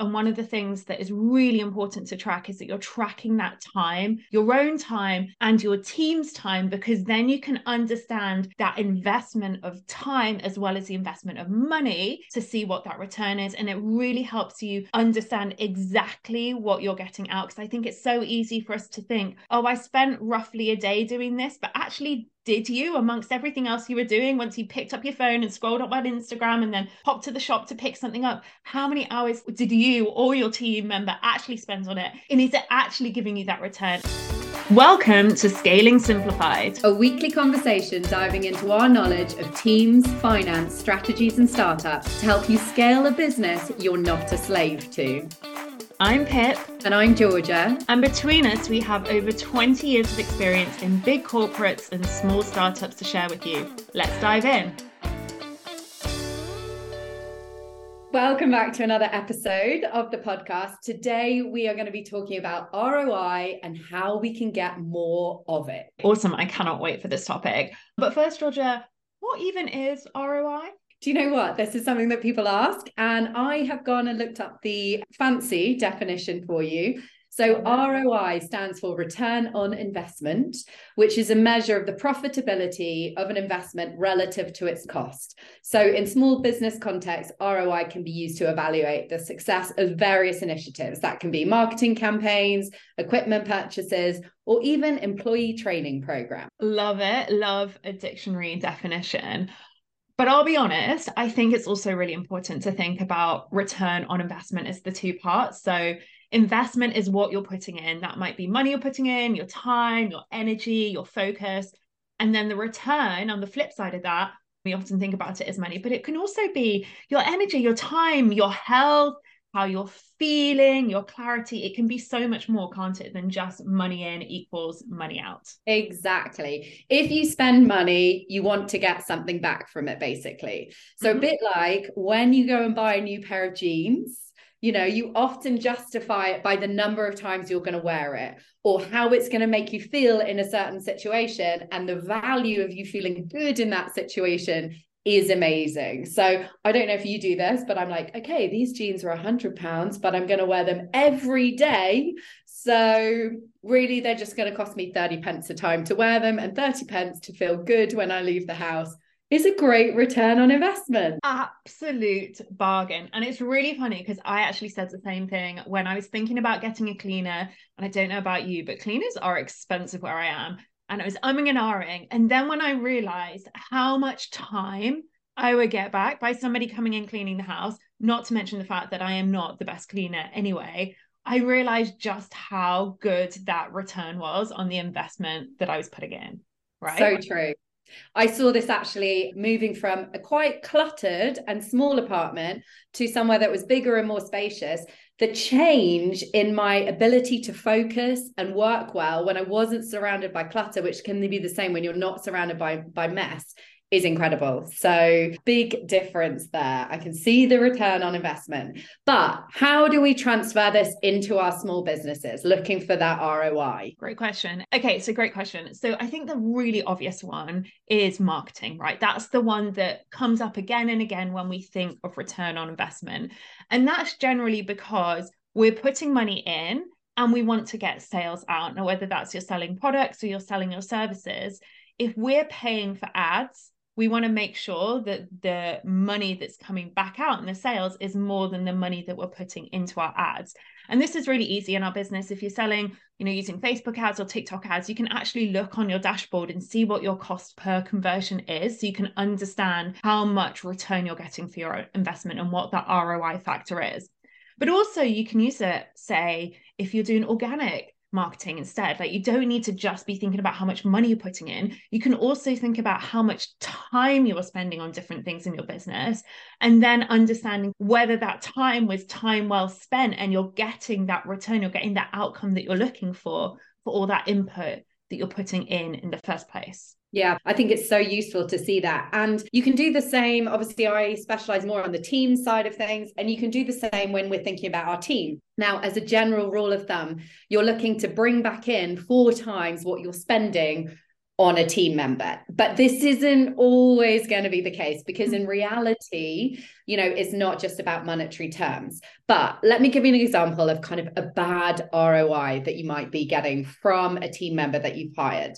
And one of the things that is really important to track is that you're tracking that time, your own time and your team's time, because then you can understand that investment of time as well as the investment of money to see what that return is. And it really helps you understand exactly what you're getting out. Because I think it's so easy for us to think, oh, I spent roughly a day doing this, but actually did you amongst everything else you were doing once you picked up your phone and scrolled up on Instagram and then popped to the shop to pick something up? How many hours did you or your team member actually spend on it? And is it actually giving you that return? Welcome to Scaling Simplified, a weekly conversation diving into our knowledge of teams, finance, strategies, and startups to help you scale a business you're not a slave to. I'm Pip. And I'm Georgia. And between us, we have over 20 years of experience in big corporates and small startups to share with you. Let's dive in. Welcome back to another episode of the podcast. Today, we are going to be talking about ROI and how we can get more of it. Awesome. I cannot wait for this topic. But first, Georgia, what even is ROI? Do you know what? This is something that people ask. And I have gone and looked up the fancy definition for you. So, oh, ROI stands for return on investment, which is a measure of the profitability of an investment relative to its cost. So, in small business context, ROI can be used to evaluate the success of various initiatives. That can be marketing campaigns, equipment purchases, or even employee training programs. Love it. Love a dictionary definition. But I'll be honest, I think it's also really important to think about return on investment as the two parts. So, investment is what you're putting in. That might be money you're putting in, your time, your energy, your focus. And then the return on the flip side of that, we often think about it as money, but it can also be your energy, your time, your health, how you're feeling, your clarity. It can be so much more, can't it, than just money in equals money out. Exactly. If you spend money, you want to get something back from it, basically. So, mm-hmm. a bit like when you go and buy a new pair of jeans. You know, you often justify it by the number of times you're going to wear it or how it's going to make you feel in a certain situation. And the value of you feeling good in that situation is amazing. So I don't know if you do this, but I'm like, okay, these jeans are a hundred pounds, but I'm going to wear them every day. So really, they're just going to cost me 30 pence a time to wear them and 30 pence to feel good when I leave the house is a great return on investment. Absolute bargain. And it's really funny because I actually said the same thing when I was thinking about getting a cleaner. And I don't know about you, but cleaners are expensive where I am and I was umming and ahhing. And then when I realized how much time I would get back by somebody coming in cleaning the house, not to mention the fact that I am not the best cleaner anyway, I realized just how good that return was on the investment that I was putting in. Right. So true. I saw this actually moving from a quite cluttered and small apartment to somewhere that was bigger and more spacious. The change in my ability to focus and work well when I wasn't surrounded by clutter, which can be the same when you're not surrounded by by mess, is incredible. So big difference there. I can see the return on investment. But how do we transfer this into our small businesses looking for that ROI? Great question. Okay, so great question. So I think the really obvious one is marketing, right? That's the one that comes up again and again when we think of return on investment. And that's generally because we're putting money in and we want to get sales out. Now, whether that's you're selling products or you're selling your services, if we're paying for ads, we want to make sure that the money that's coming back out in the sales is more than the money that we're putting into our ads. And this is really easy in our business. If you're selling, you know, using Facebook ads or TikTok ads, you can actually look on your dashboard and see what your cost per conversion is. So you can understand how much return you're getting for your investment and what that ROI factor is. But also, you can use it, say, if you're doing organic marketing instead. Like you don't need to just be thinking about how much money you're putting in. You can also think about how much time you are spending on different things in your business and then understanding whether that time was time well spent and you're getting that return, you're getting that outcome that you're looking for for all that input that you're putting in in the first place. Yeah, I think it's so useful to see that. And you can do the same. Obviously, I specialize more on the team side of things, and you can do the same when we're thinking about our team. Now, as a general rule of thumb, you're looking to bring back in four times what you're spending on a team member. But this isn't always going to be the case because in reality, you know, it's not just about monetary terms. But let me give you an example of kind of a bad ROI that you might be getting from a team member that you've hired.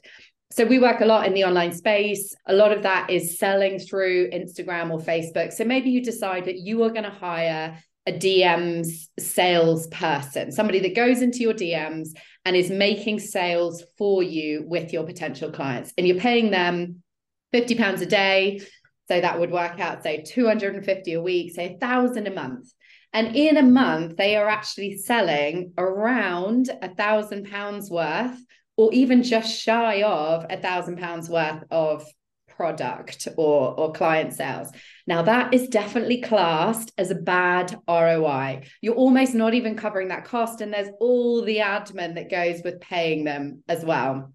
So we work a lot in the online space. A lot of that is selling through Instagram or Facebook. So maybe you decide that you are going to hire a DMs salesperson, somebody that goes into your DMs and is making sales for you with your potential clients. And you're paying them 50 pounds a day. So that would work out, say, 250 a week, say, a thousand a month. And in a month, they are actually selling around a thousand pounds worth, or even just shy of a thousand pounds worth of product or, or client sales. Now, that is definitely classed as a bad ROI. You're almost not even covering that cost, and there's all the admin that goes with paying them as well.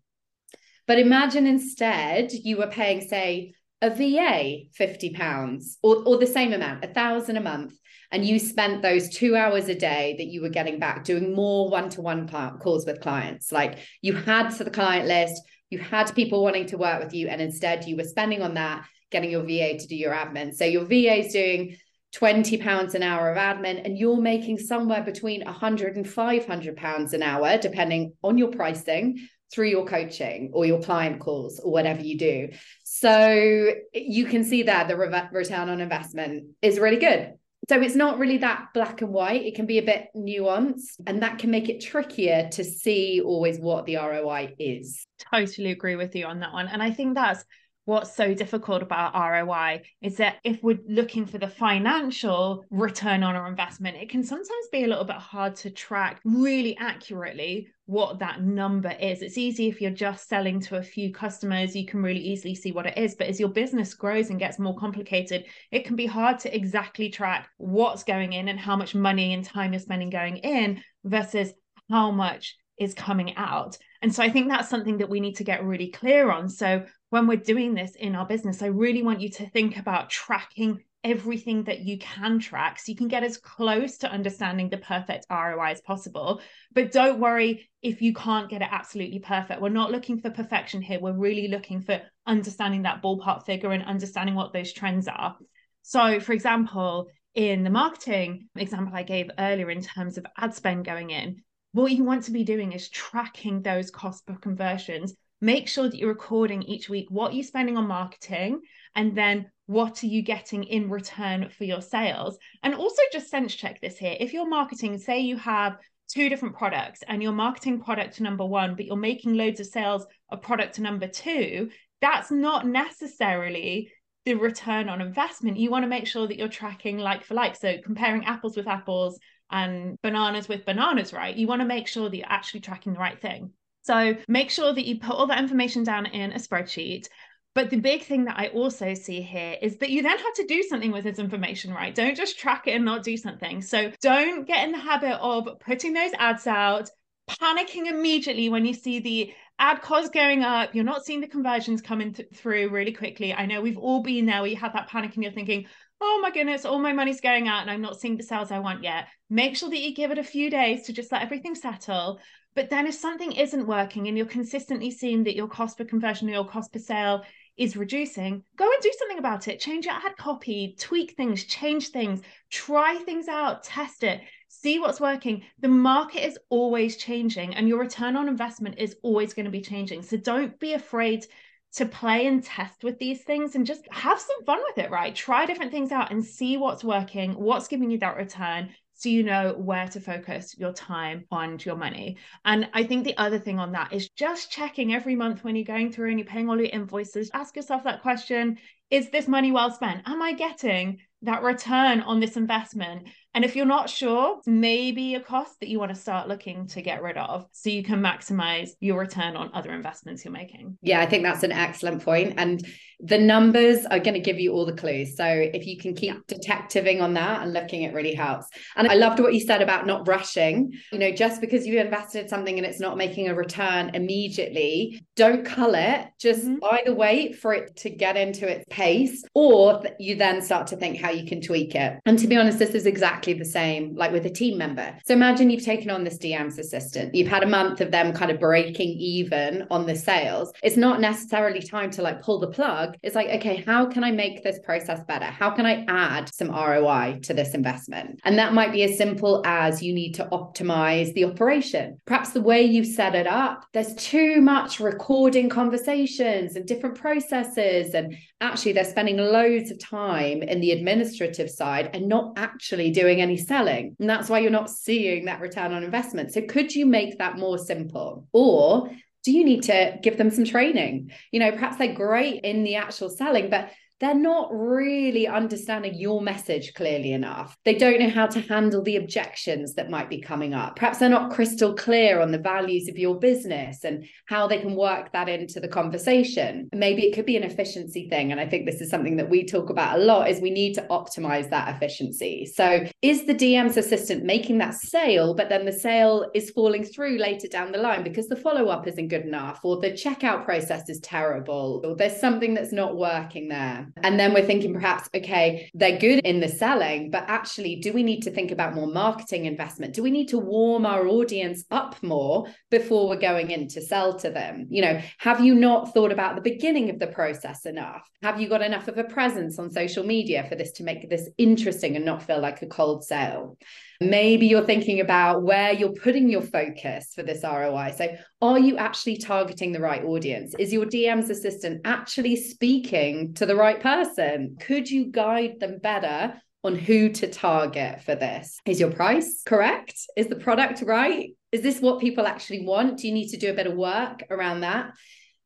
But imagine instead you were paying, say, a VA 50 pounds or, or the same amount, a thousand a month, and you spent those two hours a day that you were getting back doing more one-to-one calls with clients. Like you had to the client list, you had people wanting to work with you, and instead you were spending on that, getting your VA to do your admin. So your VA is doing 20 pounds an hour of admin and you're making somewhere between 100 and 500 pounds an hour depending on your pricing through your coaching or your client calls or whatever you do so you can see that the re- return on investment is really good so it's not really that black and white. It can be a bit nuanced, and that can make it trickier to see always what the ROI is. Totally agree with you on that one. And I think that's what's so difficult about ROI is that if we're looking for the financial return on our investment, it can sometimes be a little bit hard to track really accurately what that number is. It's easy if you're just selling to a few customers, you can really easily see what it is. But as your business grows and gets more complicated, it can be hard to exactly track what's going in and how much money and time you're spending going in versus how much is coming out. And so I think that's something that we need to get really clear on. So when we're doing this in our business, I really want you to think about tracking everything that you can track so you can get as close to understanding the perfect ROI as possible. But don't worry if you can't get it absolutely perfect. We're not looking for perfection here. We're really looking for understanding that ballpark figure and understanding what those trends are. So, for example, in the marketing example I gave earlier in terms of ad spend going in, what you want to be doing is tracking those cost per conversions make sure that you're recording each week what you're spending on marketing and then what are you getting in return for your sales. And also just sense check this here. If you're marketing say you have two different products and you're marketing product number one but you're making loads of sales of product number two that's not necessarily the return on investment. You want to make sure that you're tracking like for like. So comparing apples with apples and bananas with bananas right? You want to make sure that you're actually tracking the right thing so make sure that you put all that information down in a spreadsheet. But the big thing that I also see here is that you then have to do something with this information, right? Don't just track it and not do something. So don't get in the habit of putting those ads out, panicking immediately when you see the ad costs going up, you're not seeing the conversions coming th- through really quickly. I know we've all been there where you have that panic and you're thinking, oh my goodness, all my money's going out and I'm not seeing the sales I want yet. Make sure that you give it a few days to just let everything settle. But then if something isn't working and you're consistently seeing that your cost per conversion or your cost per sale is reducing, go and do something about it. Change your ad copy, tweak things, change things, try things out, test it, see what's working. The market is always changing and your return on investment is always going to be changing. So don't be afraid to play and test with these things and just have some fun with it, right? Try different things out and see what's working, what's giving you that return, so you know where to focus your time and your money. And I think the other thing on that is just checking every month when you're going through and you're paying all your invoices, ask yourself that question Is this money well spent? Am I getting that return on this investment? And if you're not sure, maybe a cost that you want to start looking to get rid of so you can maximize your return on other investments you're making. Yeah, I think that's an excellent point. And the numbers are going to give you all the clues. So if you can keep detectiving on that and looking, it really helps. And I loved what you said about not rushing. You know, just because you invested something and it's not making a return immediately, don't cull it. Just mm-hmm. either wait for it to get into its pace or you then start to think how you can tweak it. And to be honest, this is exactly exactly the same like with a team member. So imagine you've taken on this DM's assistant. You've had a month of them kind of breaking even on the sales. It's not necessarily time to like pull the plug. It's like, okay, how can I make this process better? How can I add some ROI to this investment? And that might be as simple as you need to optimize the operation. Perhaps the way you've set it up, there's too much recording conversations and different processes. And actually, they're spending loads of time in the administrative side and not actually doing any selling. And that's why you're not seeing that return on investment. So, could you make that more simple? Or do you need to give them some training? You know, perhaps they're great in the actual selling, but they're not really understanding your message clearly enough. They don't know how to handle the objections that might be coming up. Perhaps they're not crystal clear on the values of your business and how they can work that into the conversation. Maybe it could be an efficiency thing and I think this is something that we talk about a lot is we need to optimize that efficiency. So, is the DM's assistant making that sale but then the sale is falling through later down the line because the follow-up isn't good enough or the checkout process is terrible or there's something that's not working there. And then we're thinking perhaps, okay, they're good in the selling, but actually, do we need to think about more marketing investment? Do we need to warm our audience up more before we're going in to sell to them? You know, have you not thought about the beginning of the process enough? Have you got enough of a presence on social media for this to make this interesting and not feel like a cold sale? Maybe you're thinking about where you're putting your focus for this ROI. So, are you actually targeting the right audience? Is your DM's assistant actually speaking to the right person? Could you guide them better on who to target for this? Is your price correct? Is the product right? Is this what people actually want? Do you need to do a bit of work around that?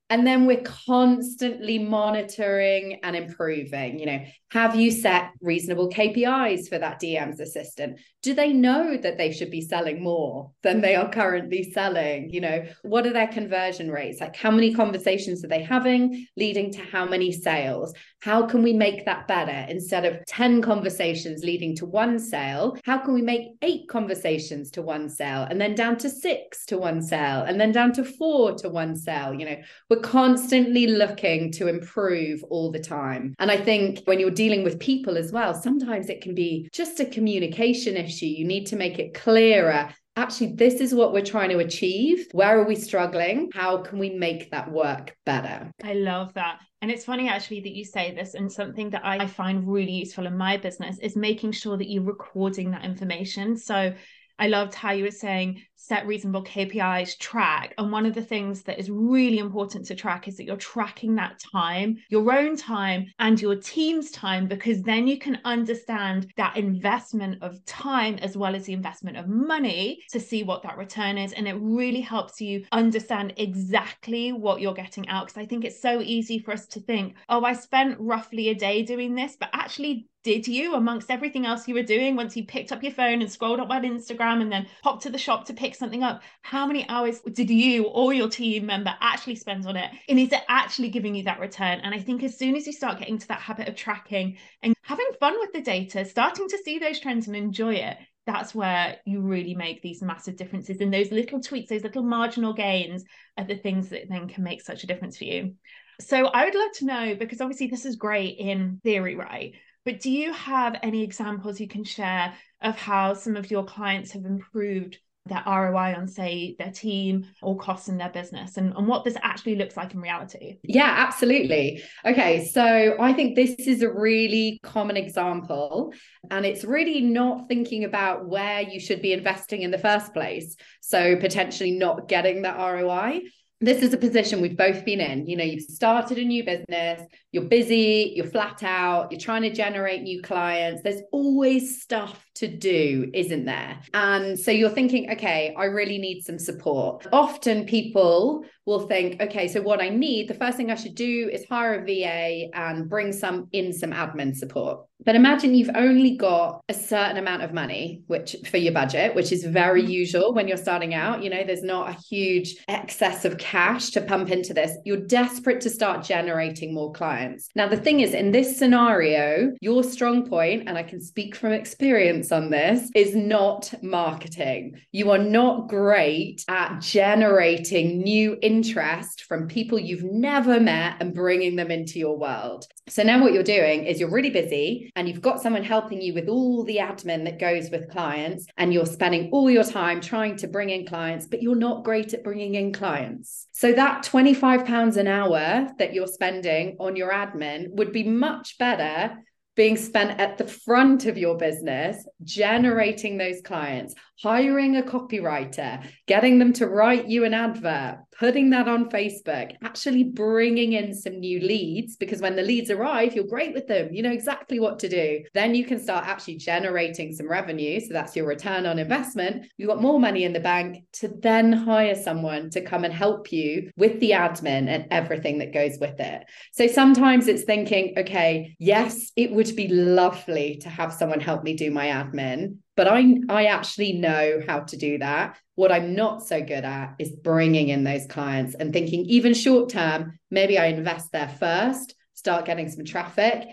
And then we're constantly monitoring and improving. You know, have you set reasonable KPIs for that DM's assistant? Do they know that they should be selling more than they are currently selling? You know, what are their conversion rates? Like, how many conversations are they having leading to how many sales? How can we make that better? Instead of 10 conversations leading to one sale, how can we make eight conversations to one sale and then down to six to one sale and then down to four to one sale? You know, we're constantly looking to improve all the time. And I think when you're dealing with people as well, sometimes it can be just a communication issue. You need to make it clearer actually, this is what we're trying to achieve. Where are we struggling? How can we make that work better? I love that. And it's funny actually that you say this, and something that I find really useful in my business is making sure that you're recording that information. So I loved how you were saying set reasonable KPIs, track. And one of the things that is really important to track is that you're tracking that time, your own time and your team's time, because then you can understand that investment of time as well as the investment of money to see what that return is. And it really helps you understand exactly what you're getting out. Because I think it's so easy for us to think, oh, I spent roughly a day doing this, but actually did you amongst everything else you were doing once you picked up your phone and scrolled up on Instagram and then popped to the shop to pick something up? How many hours did you or your team member actually spend on it? And is it actually giving you that return? And I think as soon as you start getting to that habit of tracking and having fun with the data, starting to see those trends and enjoy it, that's where you really make these massive differences. And those little tweaks, those little marginal gains are the things that then can make such a difference for you. So I would love to know because obviously this is great in theory, right? But do you have any examples you can share of how some of your clients have improved their ROI on, say, their team or costs in their business and, and what this actually looks like in reality? Yeah, absolutely. Okay, so I think this is a really common example, and it's really not thinking about where you should be investing in the first place. So potentially not getting that ROI this is a position we've both been in. You know, you've started a new business, you're busy, you're flat out, you're trying to generate new clients. There's always stuff to do, isn't there? And so you're thinking, okay, I really need some support. Often people will think, okay, so what I need, the first thing I should do is hire a VA and bring some in some admin support. But imagine you've only got a certain amount of money, which for your budget, which is very mm-hmm. usual when you're starting out. You know, there's not a huge excess of cash to pump into this. You're desperate to start generating more clients. Now, the thing is, in this scenario, your strong point, and I can speak from experience on this is not marketing. You are not great at generating new interest from people you've never met and bringing them into your world. So now what you're doing is you're really busy and you've got someone helping you with all the admin that goes with clients and you're spending all your time trying to bring in clients, but you're not great at bringing in clients. So that 25 pounds an hour that you're spending on your admin would be much better being spent at the front of your business, generating those clients, hiring a copywriter, getting them to write you an advert, putting that on Facebook, actually bringing in some new leads. Because when the leads arrive, you're great with them. You know exactly what to do. Then you can start actually generating some revenue. So that's your return on investment. You've got more money in the bank to then hire someone to come and help you with the admin and everything that goes with it. So sometimes it's thinking, okay, yes, it would be lovely to have someone help me do my admin but I I actually know how to do that. What I'm not so good at is bringing in those clients and thinking even short term, maybe I invest there first, start getting some traffic,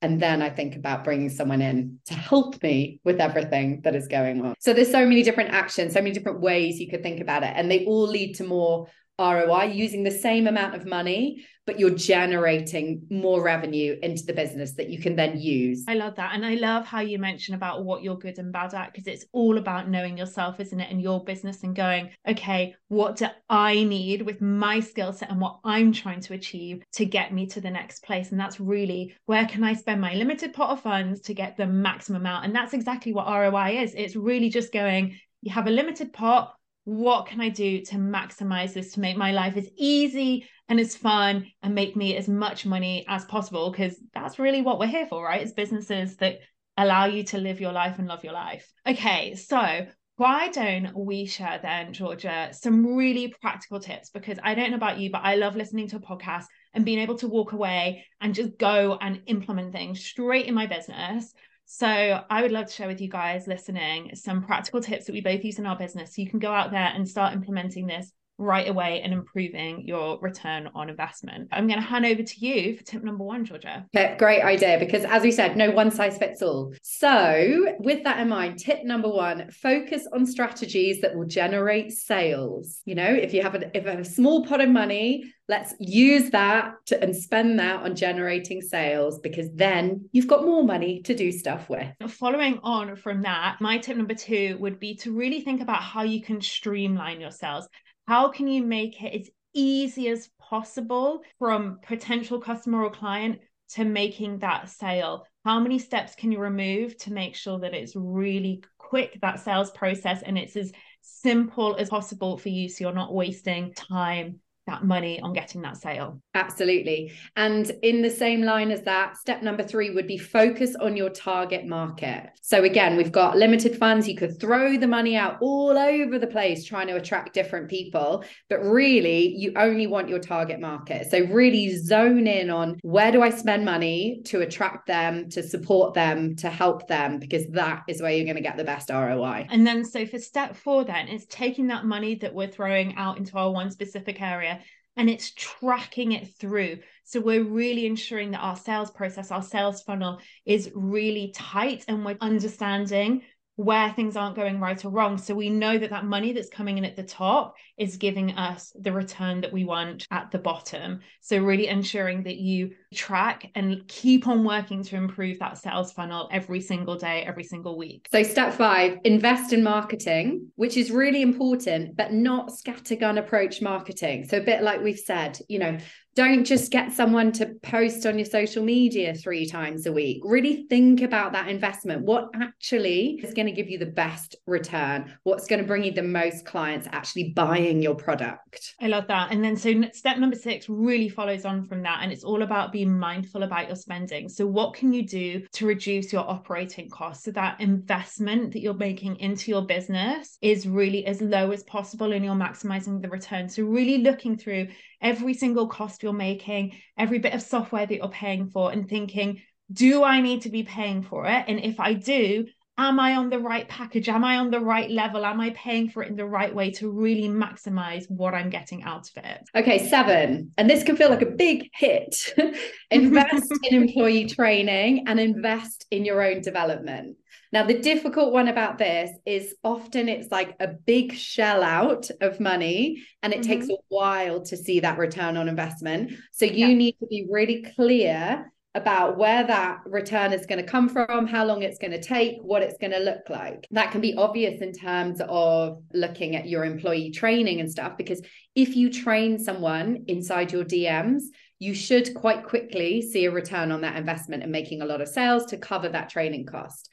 and then I think about bringing someone in to help me with everything that is going on. So there's so many different actions, so many different ways you could think about it, and they all lead to more ROI using the same amount of money, but you're generating more revenue into the business that you can then use. I love that. And I love how you mention about what you're good and bad at, because it's all about knowing yourself, isn't it? And your business and going, okay, what do I need with my skill set and what I'm trying to achieve to get me to the next place? And that's really where can I spend my limited pot of funds to get the maximum out? And that's exactly what ROI is. It's really just going, you have a limited pot what can I do to maximize this to make my life as easy and as fun and make me as much money as possible? Because that's really what we're here for, right? It's businesses that allow you to live your life and love your life. Okay, so why don't we share then, Georgia, some really practical tips? Because I don't know about you, but I love listening to a podcast and being able to walk away and just go and implement things straight in my business so I would love to share with you guys listening some practical tips that we both use in our business. So you can go out there and start implementing this right away and improving your return on investment. I'm going to hand over to you for tip number one, Georgia. Okay, great idea because, as we said, no one size fits all. So, with that in mind, tip number one focus on strategies that will generate sales. You know, if you have a, if a small pot of money, let's use that to, and spend that on generating sales because then you've got more money to do stuff with. Following on from that, my tip number two would be to really think about how you can streamline your sales how can you make it as easy as possible from potential customer or client to making that sale? How many steps can you remove to make sure that it's really quick that sales process and it's as simple as possible for you so you're not wasting time that money on getting that sale. Absolutely. And in the same line as that, step number three would be focus on your target market. So again, we've got limited funds. You could throw the money out all over the place trying to attract different people, but really you only want your target market. So really zone in on where do I spend money to attract them, to support them, to help them, because that is where you're going to get the best ROI. And then so for step four, then is taking that money that we're throwing out into our one specific area and it's tracking it through. So we're really ensuring that our sales process, our sales funnel is really tight and we're understanding where things aren't going right or wrong. So we know that that money that's coming in at the top is giving us the return that we want at the bottom. So really ensuring that you track and keep on working to improve that sales funnel every single day, every single week. So step five, invest in marketing, which is really important, but not scattergun approach marketing. So a bit like we've said, you know, don't just get someone to post on your social media three times a week. Really think about that investment. What actually is going to give you the best return? What's going to bring you the most clients actually buying your product? I love that. And then, so step number six really follows on from that. And it's all about being mindful about your spending. So, what can you do to reduce your operating costs? So, that investment that you're making into your business is really as low as possible and you're maximizing the return. So, really looking through every single cost you're making, every bit of software that you're paying for, and thinking, do I need to be paying for it? And if I do, am I on the right package? Am I on the right level? Am I paying for it in the right way to really maximize what I'm getting out of it? Okay, seven. And this can feel like a big hit. invest in employee training and invest in your own development. Now, the difficult one about this is often it's like a big shell out of money and it mm-hmm. takes a while to see that return on investment. So you yeah. need to be really clear about where that return is going to come from, how long it's going to take, what it's going to look like. That can be obvious in terms of looking at your employee training and stuff, because if you train someone inside your DMs, you should quite quickly see a return on that investment and making a lot of sales to cover that training cost.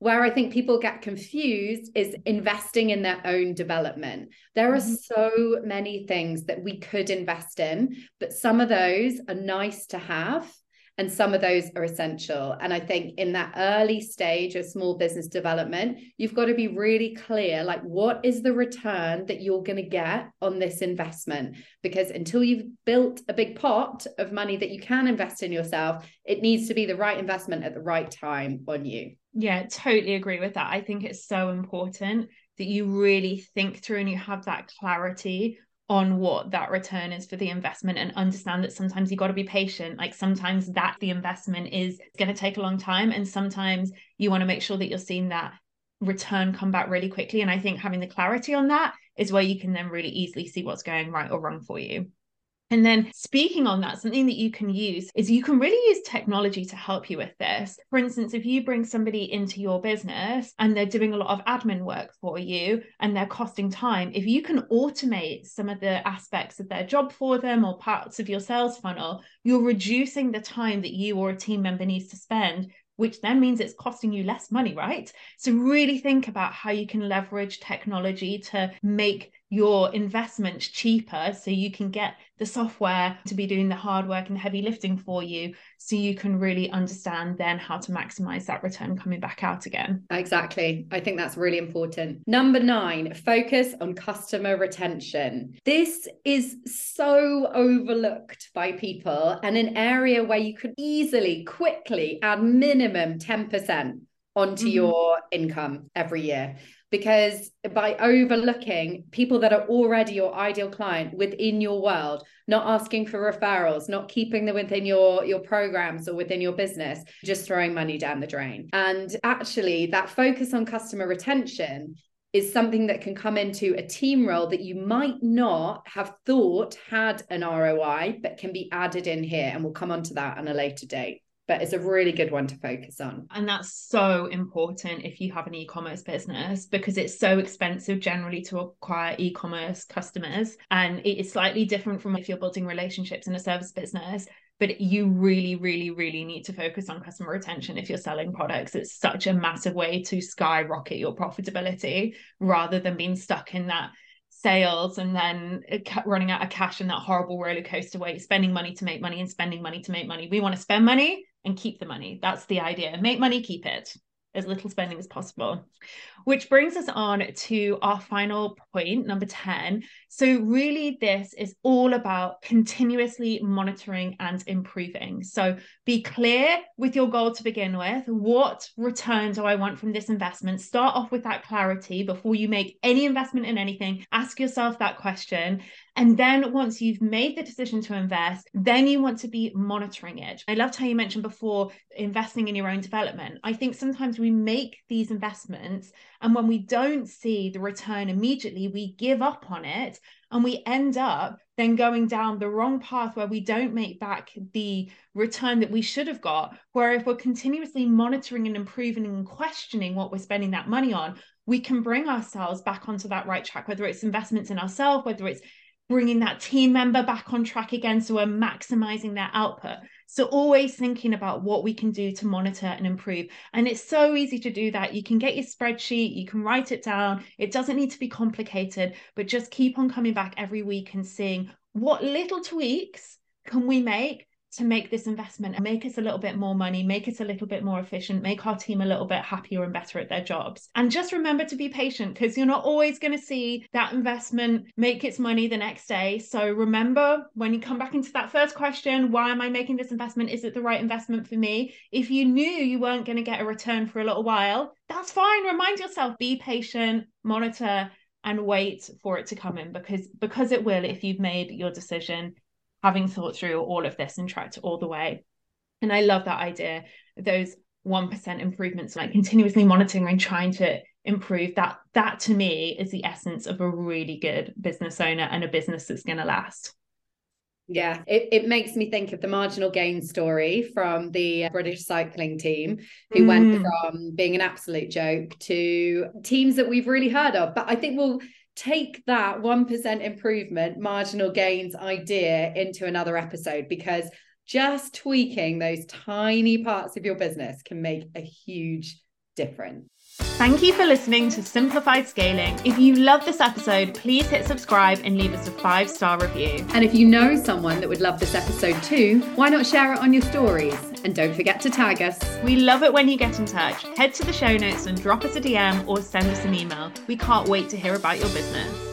Where I think people get confused is investing in their own development. There are mm-hmm. so many things that we could invest in, but some of those are nice to have and some of those are essential. And I think in that early stage of small business development, you've got to be really clear like, what is the return that you're going to get on this investment? Because until you've built a big pot of money that you can invest in yourself, it needs to be the right investment at the right time on you. Yeah, totally agree with that. I think it's so important that you really think through and you have that clarity on what that return is for the investment and understand that sometimes you got to be patient. Like sometimes that the investment is going to take a long time and sometimes you want to make sure that you're seeing that return come back really quickly. And i think having the clarity on that is where you can then really easily see what's going right or wrong for you and then speaking on that, something that you can use is you can really use technology to help you with this. For instance, if you bring somebody into your business and they're doing a lot of admin work for you and they're costing time, if you can automate some of the aspects of their job for them or parts of your sales funnel, you're reducing the time that you or a team member needs to spend which then means it's costing you less money, right? So, really think about how you can leverage technology to make your investment cheaper so you can get the software to be doing the hard work and heavy lifting for you so you can really understand then how to maximize that return coming back out again. Exactly. I think that's really important. Number 9 focus on customer retention. This is so overlooked by people and an area where you could easily quickly add minimum 10% onto mm-hmm. your income every year because by overlooking people that are already your ideal client within your world not asking for referrals not keeping them within your your programs or within your business just throwing money down the drain and actually that focus on customer retention is something that can come into a team role that you might not have thought had an ROI, but can be added in here. And we'll come on to that on a later date but it's a really good one to focus on. And that's so important if you have an e-commerce business because it's so expensive generally to acquire e-commerce customers. And it is slightly different from if you're building relationships in a service business but you really really really need to focus on customer retention if you're selling products. It's such a massive way to skyrocket your profitability rather than being stuck in that sales and then running out of cash in that horrible roller coaster way spending money to make money and spending money to make money. We want to spend money and keep the money. That's the idea. Make money, keep it as little spending as possible. Which brings us on to our final point, number 10. So, really, this is all about continuously monitoring and improving. So, be clear with your goal to begin with. What return do I want from this investment? Start off with that clarity before you make any investment in anything. Ask yourself that question. And then once you've made the decision to invest, then you want to be monitoring it. I loved how you mentioned before investing in your own development. I think sometimes we make these investments and when we don't see the return immediately, we give up on it and we end up then going down the wrong path where we don't make back the return that we should have got. Where if we're continuously monitoring and improving and questioning what we're spending that money on, we can bring ourselves back onto that right track, whether it's investments in ourselves, whether it's bringing that team member back on track again so we're maximizing their output so always thinking about what we can do to monitor and improve. And it's so easy to do that. You can get your spreadsheet you can write it down. It doesn't need to be complicated but just keep on coming back every week and seeing what little tweaks can we make to make this investment and make us a little bit more money, make us a little bit more efficient, make our team a little bit happier and better at their jobs. And just remember to be patient because you're not always going to see that investment make its money the next day. So remember when you come back into that first question, why am I making this investment? Is it the right investment for me? If you knew you weren't going to get a return for a little while, that's fine. Remind yourself, be patient, monitor and wait for it to come in because because it will if you've made your decision having thought through all of this and tracked all the way. And I love that idea. Those 1% improvements, like continuously monitoring and trying to improve that that to me is the essence of a really good business owner and a business that's going to last yeah, it, it makes me think of the marginal gain story from the British cycling team, who mm. went from being an absolute joke to teams that we've really heard of. But I think we'll take that 1% improvement, marginal gains idea into another episode because just tweaking those tiny parts of your business can make a huge difference. Thank you for listening to Simplified Scaling. If you love this episode, please hit subscribe and leave us a five star review. And if you know someone that would love this episode too, why not share it on your stories? And don't forget to tag us. We love it when you get in touch. Head to the show notes and drop us a DM or send us an email. We can't wait to hear about your business.